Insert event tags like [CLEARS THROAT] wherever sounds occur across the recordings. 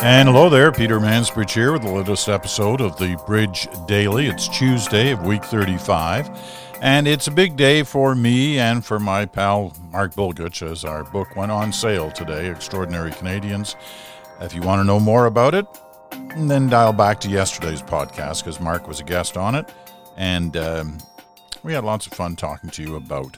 And hello there, Peter Mansbridge here with the latest episode of the Bridge Daily. It's Tuesday of week 35, and it's a big day for me and for my pal Mark Bulgutch as our book went on sale today, Extraordinary Canadians. If you want to know more about it, then dial back to yesterday's podcast because Mark was a guest on it, and um, we had lots of fun talking to you about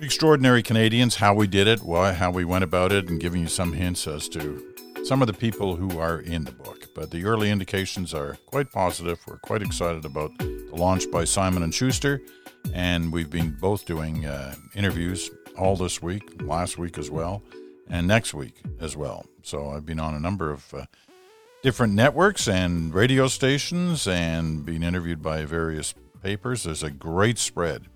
Extraordinary Canadians, how we did it, why, how we went about it, and giving you some hints as to some of the people who are in the book. But the early indications are quite positive. We're quite excited about the launch by Simon and Schuster, and we've been both doing uh, interviews all this week, last week as well, and next week as well. So I've been on a number of uh, different networks and radio stations, and being interviewed by various papers. There's a great spread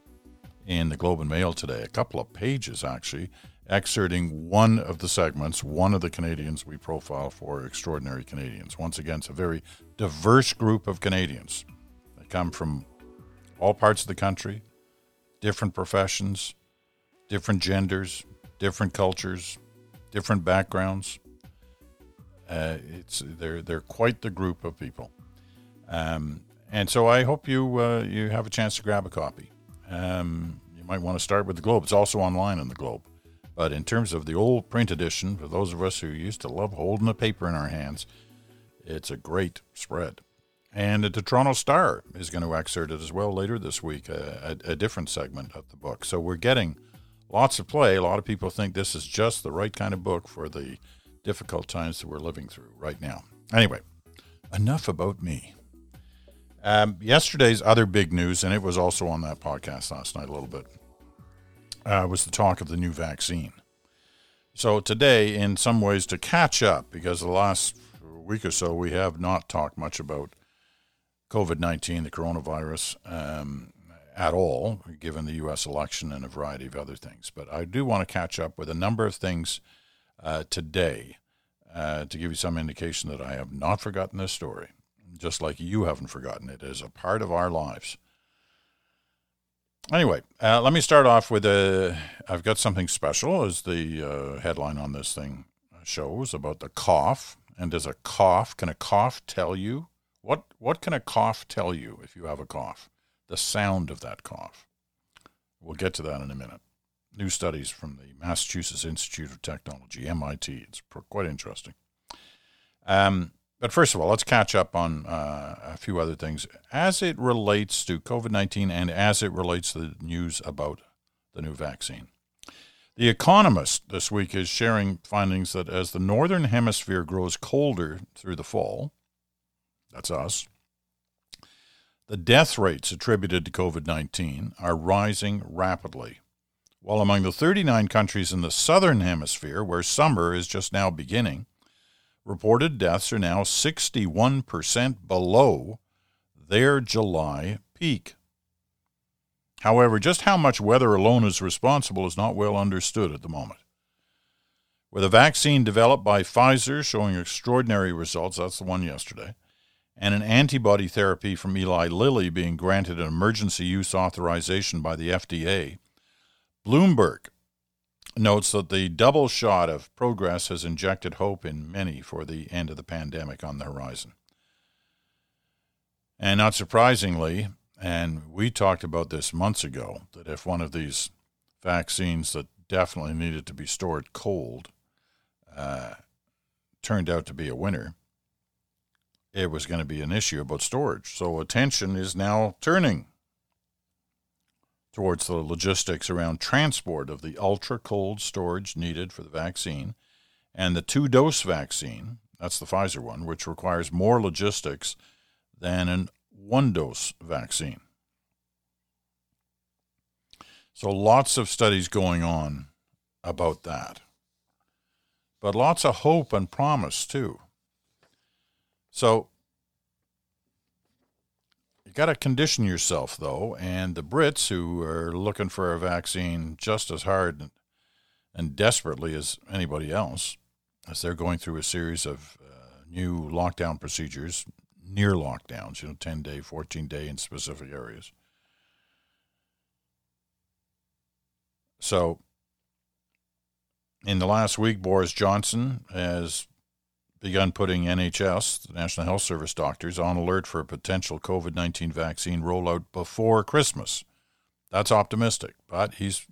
in the Globe and Mail today, a couple of pages actually, excerpting one of the segments, one of the Canadians we profile for Extraordinary Canadians. Once again, it's a very diverse group of Canadians. They come from all parts of the country, different professions, different genders, different cultures, different backgrounds. Uh, it's they're they're quite the group of people, um, and so I hope you uh, you have a chance to grab a copy. Um, you might want to start with the Globe. It's also online in the Globe. But in terms of the old print edition, for those of us who used to love holding the paper in our hands, it's a great spread. And the Toronto Star is going to excerpt it as well later this week, a, a, a, different segment of the book. So we're getting lots of play. A lot of people think this is just the right kind of book for the difficult times that we're living through right now. Anyway, enough about me. Um, yesterday's other big news, and it was also on that podcast last night a little bit, uh, was the talk of the new vaccine. So today, in some ways, to catch up, because the last week or so we have not talked much about COVID 19, the coronavirus, um, at all, given the U.S. election and a variety of other things. But I do want to catch up with a number of things uh, today uh, to give you some indication that I have not forgotten this story just like you haven't forgotten it. it is a part of our lives. Anyway, uh, let me start off with a. I've got something special, as the uh, headline on this thing shows about the cough. And does a cough? Can a cough tell you what? What can a cough tell you if you have a cough? The sound of that cough. We'll get to that in a minute. New studies from the Massachusetts Institute of Technology, MIT. It's quite interesting. Um, but first of all, let's catch up on uh, a few other things as it relates to COVID 19 and as it relates to the news about the new vaccine. The Economist this week is sharing findings that as the Northern Hemisphere grows colder through the fall, that's us, the death rates attributed to COVID 19 are rising rapidly. While among the 39 countries in the Southern Hemisphere, where summer is just now beginning, reported deaths are now 61% below their July peak. However, just how much weather alone is responsible is not well understood at the moment. With a vaccine developed by Pfizer showing extraordinary results, that's the one yesterday, and an antibody therapy from Eli Lilly being granted an emergency use authorization by the FDA, Bloomberg notes that the double shot of progress has injected hope in many for the end of the pandemic on the horizon. And not surprisingly, and we talked about this months ago, that if one of these vaccines that definitely needed to be stored cold uh, turned out to be a winner, it was going to be an issue about storage. So attention is now turning towards the logistics around transport of the ultra cold storage needed for the vaccine and the two dose vaccine, that's the Pfizer one, which requires more logistics than an one dose vaccine. So lots of studies going on about that. But lots of hope and promise too. So you got to condition yourself, though, and the Brits, who are looking for a vaccine just as hard and desperately as anybody else, as they're going through a series of uh, new lockdown procedures, near lockdowns, you know, 10 day, 14 day in specific areas. So, in the last week, Boris Johnson has begun putting NHS, the National Health Service doctors, on alert for a potential COVID 19 vaccine rollout before Christmas. That's optimistic, but he's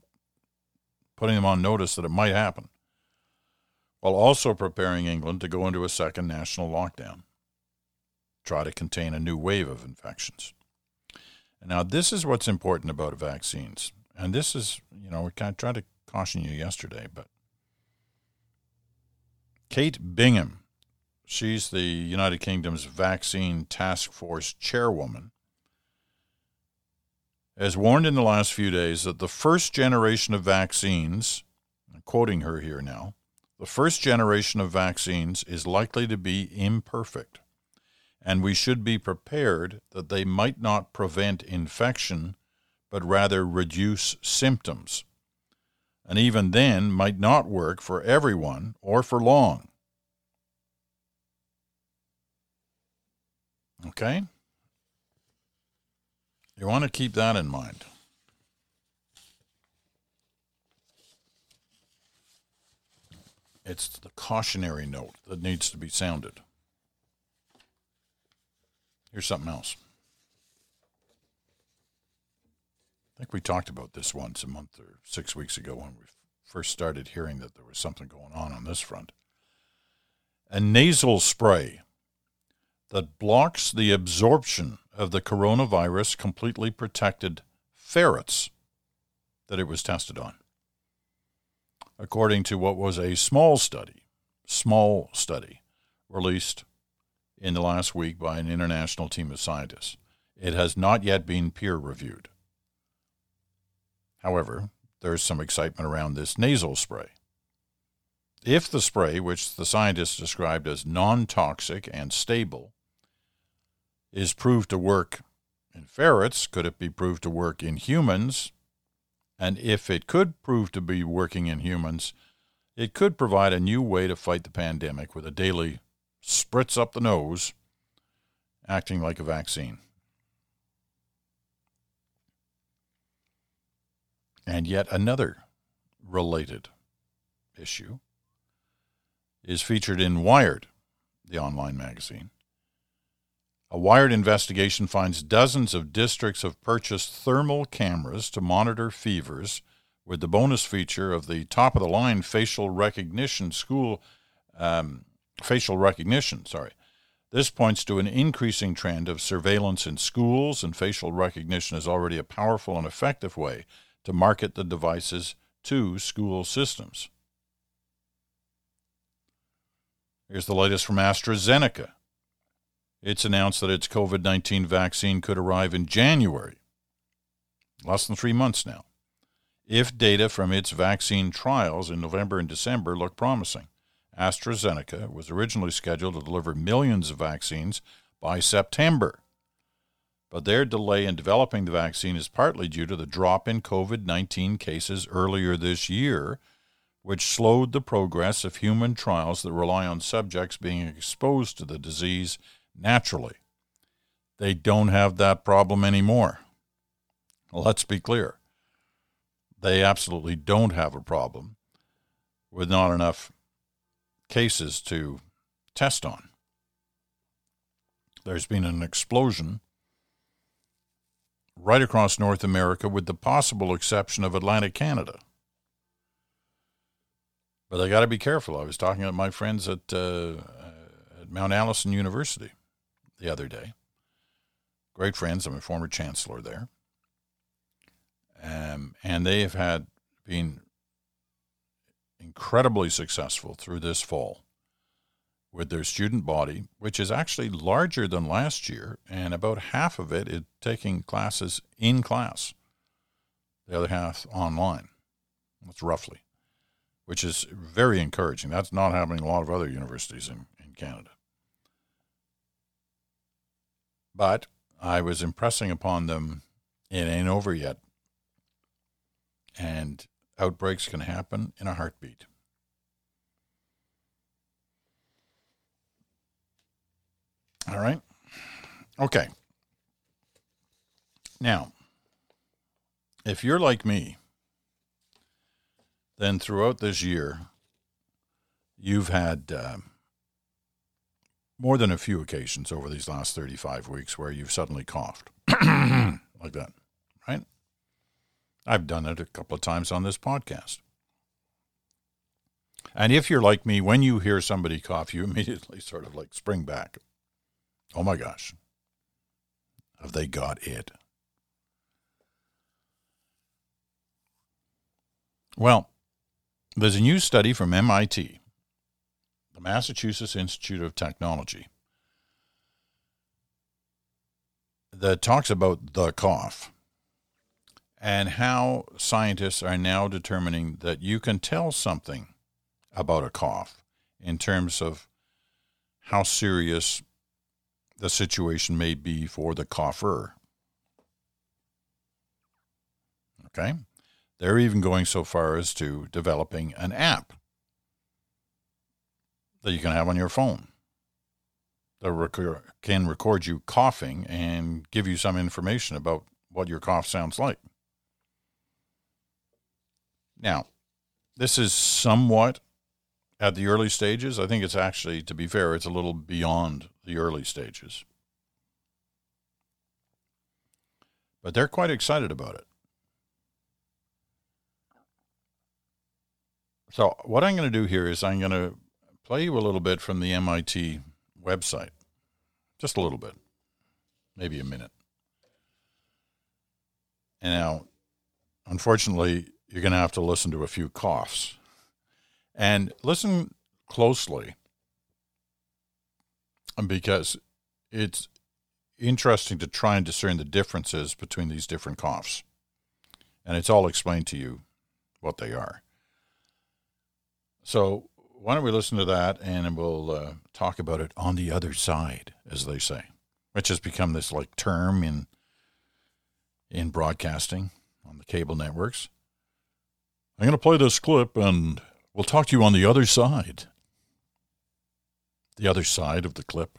putting them on notice that it might happen, while also preparing England to go into a second national lockdown, try to contain a new wave of infections. Now, this is what's important about vaccines. And this is, you know, we kind of tried to caution you yesterday, but Kate Bingham, she's the United Kingdom's Vaccine Task Force chairwoman, has warned in the last few days that the first generation of vaccines, I'm quoting her here now, the first generation of vaccines is likely to be imperfect, and we should be prepared that they might not prevent infection, but rather reduce symptoms, and even then might not work for everyone or for long. Okay? You want to keep that in mind. It's the cautionary note that needs to be sounded. Here's something else. I think we talked about this once a month or six weeks ago when we first started hearing that there was something going on on this front. A nasal spray that blocks the absorption of the coronavirus completely protected ferrets that it was tested on. According to what was a small study, small study released in the last week by an international team of scientists, it has not yet been peer reviewed. However, there's some excitement around this nasal spray. If the spray, which the scientists described as non toxic and stable, is proved to work in ferrets, could it be proved to work in humans? And if it could prove to be working in humans, it could provide a new way to fight the pandemic with a daily spritz up the nose, acting like a vaccine. And yet another related issue is featured in Wired, the online magazine. A Wired investigation finds dozens of districts have purchased thermal cameras to monitor fevers with the bonus feature of the top of the line facial recognition school um, facial recognition sorry. This points to an increasing trend of surveillance in schools and facial recognition is already a powerful and effective way to market the devices to school systems. Here's the latest from AstraZeneca it's announced that its COVID 19 vaccine could arrive in January, less than three months now, if data from its vaccine trials in November and December look promising. AstraZeneca was originally scheduled to deliver millions of vaccines by September. But their delay in developing the vaccine is partly due to the drop in COVID 19 cases earlier this year, which slowed the progress of human trials that rely on subjects being exposed to the disease naturally. They don't have that problem anymore. Let's be clear. They absolutely don't have a problem with not enough cases to test on. There's been an explosion right across North America, with the possible exception of Atlantic Canada. But they got to be careful. I was talking to my friends at, uh, at Mount Allison University the other day. Great friends. I'm a former chancellor there. Um, and they have had been incredibly successful through this fall with their student body, which is actually larger than last year, and about half of it is taking classes in class, the other half online. That's roughly, which is very encouraging. That's not happening in a lot of other universities in, in Canada. But I was impressing upon them it ain't over yet. And outbreaks can happen in a heartbeat. All right. Okay. Now, if you're like me, then throughout this year, you've had uh, more than a few occasions over these last 35 weeks where you've suddenly coughed [CLEARS THROAT] like that, right? I've done it a couple of times on this podcast. And if you're like me, when you hear somebody cough, you [LAUGHS] immediately sort of like spring back. Oh my gosh, have they got it? Well, there's a new study from MIT, the Massachusetts Institute of Technology, that talks about the cough and how scientists are now determining that you can tell something about a cough in terms of how serious the situation may be for the cougher. Okay? They're even going so far as to developing an app that you can have on your phone that can record you coughing and give you some information about what your cough sounds like. Now, this is somewhat at the early stages. I think it's actually, to be fair, it's a little beyond the early stages. But they're quite excited about it. So, what I'm going to do here is I'm going to play you a little bit from the MIT website, just a little bit, maybe a minute. And now, unfortunately, you're going to have to listen to a few coughs. And listen closely because it's interesting to try and discern the differences between these different coughs. And it's all explained to you what they are. So why don't we listen to that and we'll uh, talk about it on the other side, as they say, which has become this like term in in broadcasting on the cable networks. I'm going to play this clip and we'll talk to you on the other side. The other side of the clip.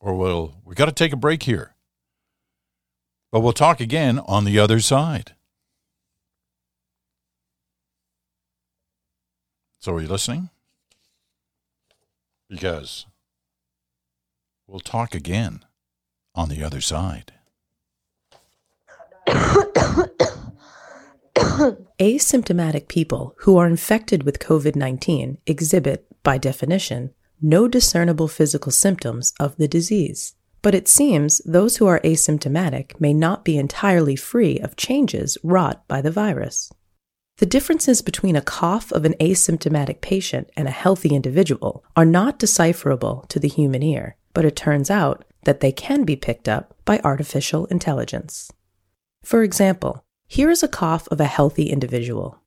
Or we'll we got to take a break here. But we'll talk again on the other side. So, are you listening? Because we'll talk again on the other side. Asymptomatic people who are infected with COVID 19 exhibit, by definition, no discernible physical symptoms of the disease. But it seems those who are asymptomatic may not be entirely free of changes wrought by the virus. The differences between a cough of an asymptomatic patient and a healthy individual are not decipherable to the human ear, but it turns out that they can be picked up by artificial intelligence. For example, here is a cough of a healthy individual.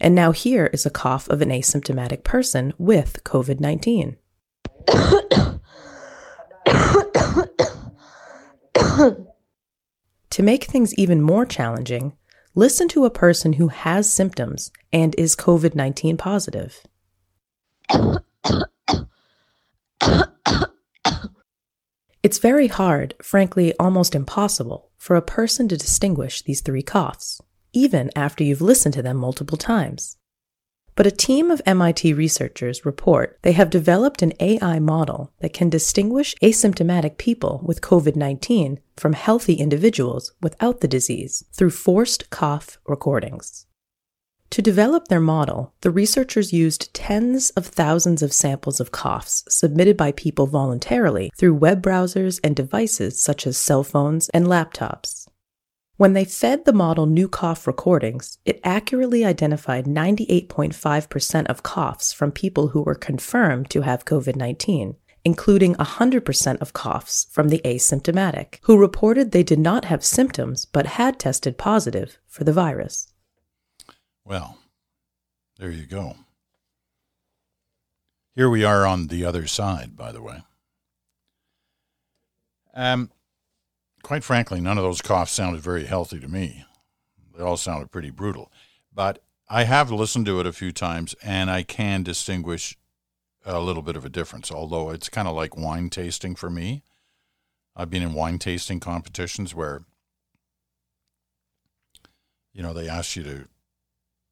and now here is a cough of an asymptomatic person with COVID 19. To make things even more challenging, listen to a person who has symptoms and is COVID 19 positive. It's very hard, frankly, almost impossible, for a person to distinguish these three coughs, even after you've listened to them multiple times. But a team of MIT researchers report they have developed an AI model that can distinguish asymptomatic people with COVID 19 from healthy individuals without the disease through forced cough recordings. To develop their model, the researchers used tens of thousands of samples of coughs submitted by people voluntarily through web browsers and devices such as cell phones and laptops. When they fed the model new cough recordings, it accurately identified 98.5% of coughs from people who were confirmed to have COVID 19, including 100% of coughs from the asymptomatic, who reported they did not have symptoms but had tested positive for the virus. Well, there you go. Here we are on the other side, by the way. Um, quite frankly, none of those coughs sounded very healthy to me. They all sounded pretty brutal. But I have listened to it a few times, and I can distinguish a little bit of a difference. Although it's kind of like wine tasting for me. I've been in wine tasting competitions where, you know, they ask you to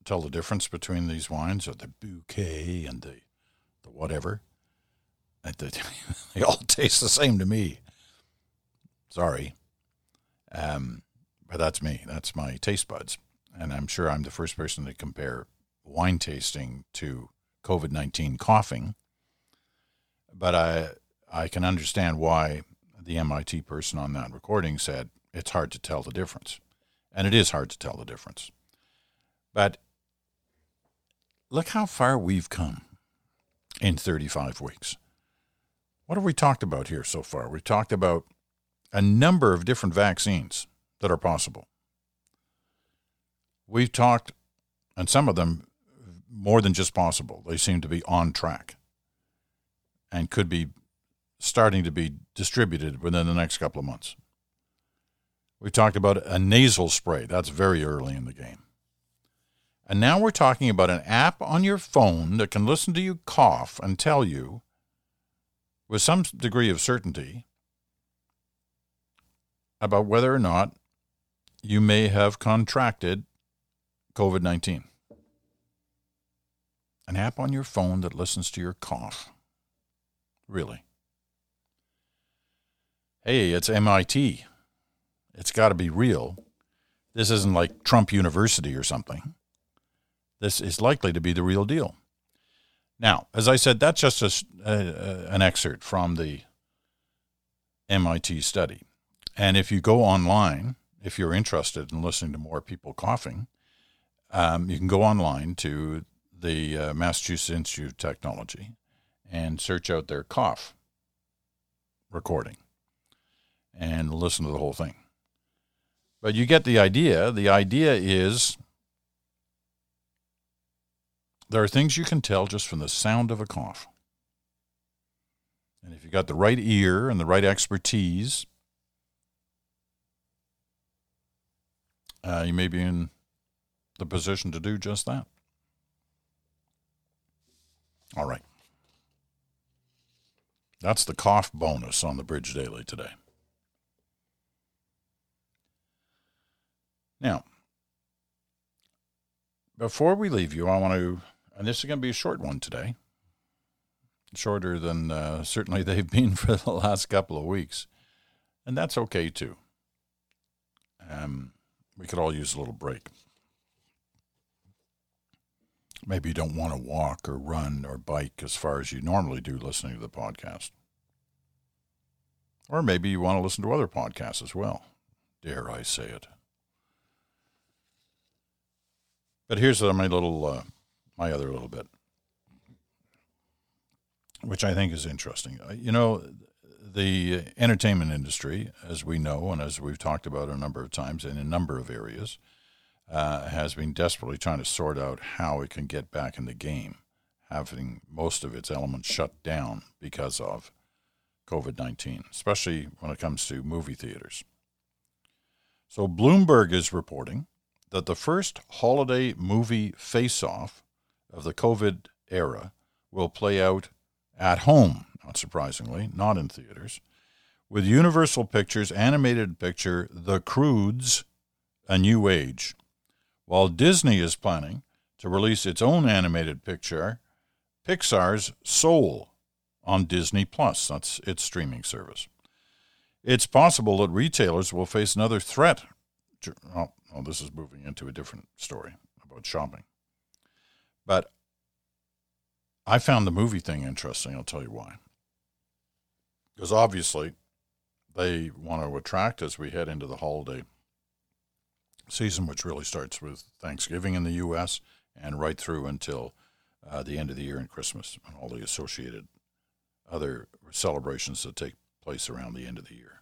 tell the difference between these wines or the bouquet and the, the whatever. [LAUGHS] They all taste the same to me. Sorry. Um, but that's me. That's my taste buds. And I'm sure I'm the first person to compare wine tasting to COVID 19 coughing. But I, I can understand why the MIT person on that recording said it's hard to tell the difference. And it is hard to tell the difference. But look how far we've come in 35 weeks. What have we talked about here so far? We talked about a number of different vaccines that are possible. We've talked, and some of them more than just possible, they seem to be on track and could be starting to be distributed within the next couple of months. We've talked about a nasal spray. That's very early in the game. And now we're talking about an app on your phone that can listen to you cough and tell you, with some degree of certainty, about whether or not you may have contracted COVID 19. An app on your phone that listens to your cough. Really hey, it's MIT. It's got to be real. This isn't like Trump University or something. This is likely to be the real deal. Now, as I said, that's just a, uh, an excerpt from the MIT study. And if you go online, if you're interested in listening to more people coughing, um, you can go online to the uh, Massachusetts Institute of Technology and search out their cough recording and listen to the whole thing. But you get the idea. The idea is there are things you can tell just from the sound of a cough. And if you've got the right ear and the right expertise, uh, you may be in the position to do just that. All right. That's the cough bonus on the Bridge Daily today. Now, before we leave you, I want to, and this is going to be a short one today, shorter than uh, certainly [LAUGHS] they've been for the last couple of weeks, and that's okay too. Um, we could all use a little break. Maybe you don't want to walk or run or bike as far as you normally do listening to the podcast. Or maybe you want to listen to other podcasts as well. Dare I say it? But here's my little, uh, my other little bit, which I think is interesting. Uh, you know, the entertainment industry, as we know and as we've talked about a number of times in a number of areas, uh, has been desperately trying to sort out how it can get back in the game, having most of its elements shut down because of COVID 19, especially when it comes to movie theaters. So Bloomberg is reporting that the first holiday movie face off of the COVID era will play out at home, not surprisingly, not in theaters, with Universal Pictures' animated picture The Croods A New Age, while Disney is planning to release its own animated picture, Pixar's Soul, on Disney Plus. That's its streaming service. It's possible that retailers will face another threat. Oh, well, this is moving into a different story about shopping. But I found the movie thing interesting. I'll tell you why. Because obviously, they want to attract as we head into the holiday season, which really starts with Thanksgiving in the U.S. and right through until uh, the end of the year and Christmas and all the associated other celebrations that take place around the end of the year.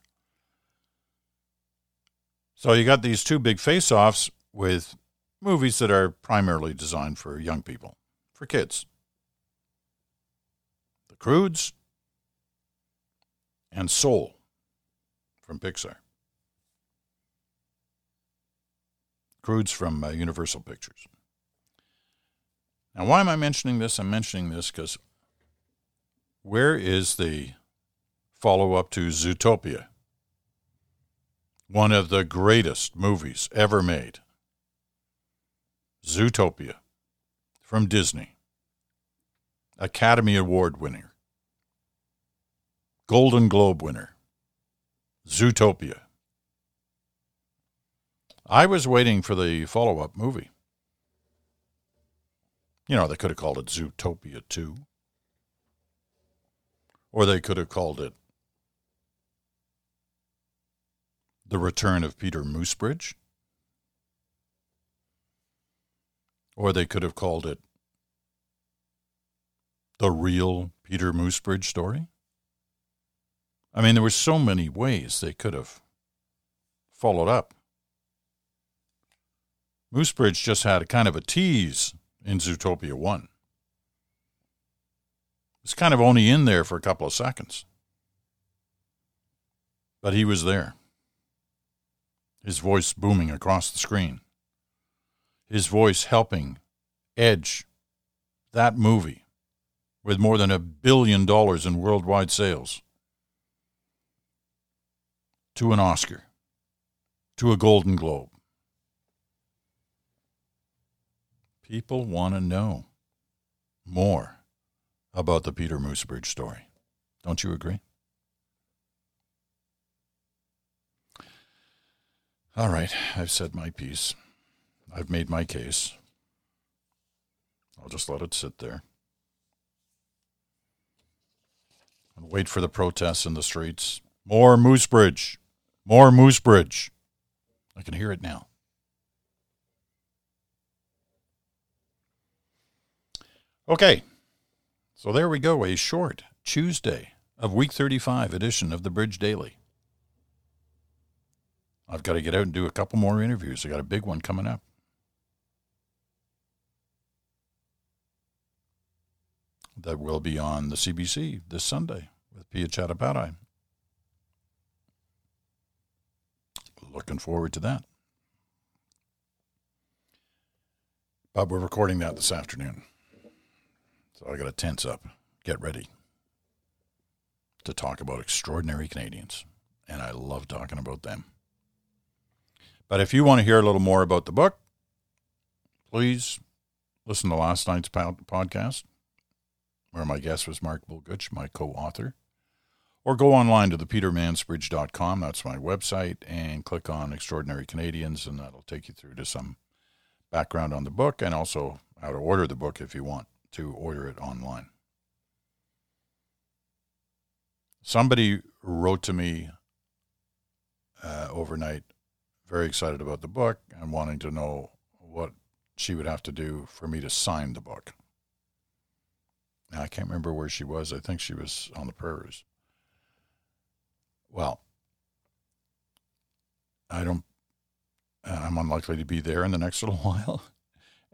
So you got these two big face offs with movies that are primarily designed for young people, for kids. The Croods and Soul from Pixar. Croods from uh, Universal Pictures. Now, why am I mentioning this? I'm mentioning this because where is the follow up to Zootopia? One of the greatest movies ever made. Zootopia from Disney. Academy Award winner. Golden Globe winner. Zootopia. I was waiting for the follow up movie. You know, they could have called it Zootopia 2. Or they could have called it The Return of Peter Moosebridge. Or they could have called it The Real Peter Moosebridge Story. I mean, there were so many ways they could have followed up. Moosebridge just had a kind of a tease in Zootopia 1. It's kind of only in there for a couple of seconds. But he was there. His voice booming across the screen. His voice helping edge that movie with more than a billion dollars in worldwide sales to an Oscar, to a Golden Globe. People want to know more about the Peter Moosebridge story. Don't you agree? All right, I've said my piece. I've made my case. I'll just let it sit there. And wait for the protests in the streets. More Moosebridge. More Moosebridge. I can hear it now. Okay. So there we go, a short Tuesday of week 35 edition of the Bridge Daily. I've got to get out and do a couple more interviews. I got a big one coming up. That will be on the CBC this Sunday with Pia Chattopadhyay. Looking forward to that. But we're recording that this afternoon. So I got to tense up, get ready to talk about extraordinary Canadians. And I love talking about them. But if you want to hear a little more about the book, please listen to last night's podcast, where my guest was Mark Bulgutch, my co author. Or go online to thepetermansbridge.com. That's my website, and click on Extraordinary Canadians, and that'll take you through to some background on the book and also how to order the book if you want to order it online. Somebody wrote to me uh, overnight, very excited about the book and wanting to know what she would have to do for me to sign the book. Now, I can't remember where she was. I think she was on the prairies. Well, I don't, I'm unlikely to be there in the next [LAUGHS] little while.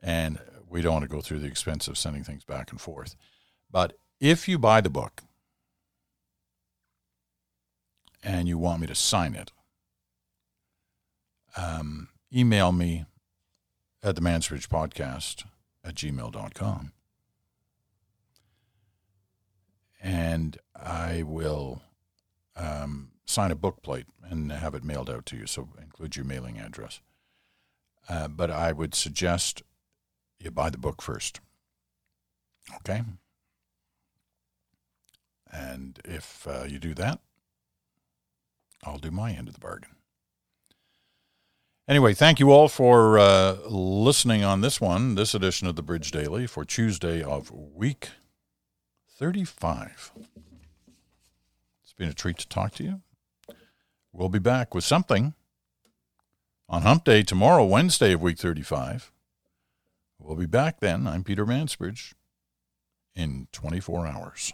And we don't want to go through the expense of sending things back and forth. But if you buy the book and you want me to sign it, um, email me at the Mansbridge Podcast at gmail.com. And I will um, sign a book plate and have it mailed out to you. So include your mailing address. Uh, but I would suggest you buy the book first. Okay? And if uh, you do that, I'll do my end of the bargain. Anyway, thank you all for uh, listening on this one, this edition of the Bridge Daily for Tuesday of week 35. Been a treat to talk to you. We'll be back with something on Hump Day tomorrow, Wednesday of week 35. We'll be back then. I'm Peter Mansbridge in 24 hours.